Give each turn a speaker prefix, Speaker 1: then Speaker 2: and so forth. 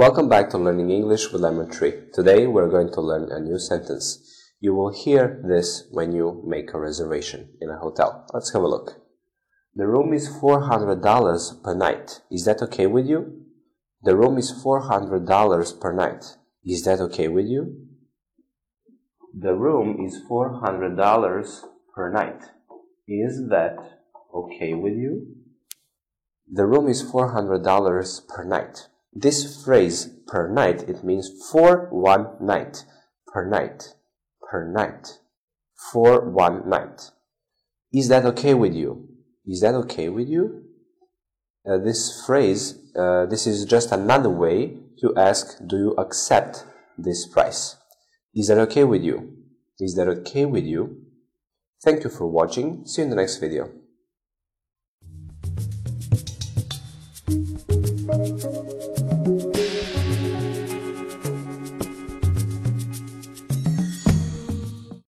Speaker 1: Welcome back to Learning English with Lemon Tree. Today we're going to learn a new sentence. You will hear this when you make a reservation in a hotel. Let's have a look. The room is $400 per night. Is that okay with you? The room is $400 per night. Is that okay with you? The room is $400 per night. Is that okay with you? The room is $400 per night. This phrase per night, it means for one night, per night, per night, for one night. Is that okay with you? Is that okay with you? Uh, this phrase, uh, this is just another way to ask, do you accept this price? Is that okay with you? Is that okay with you? Thank you for watching. See you in the next video.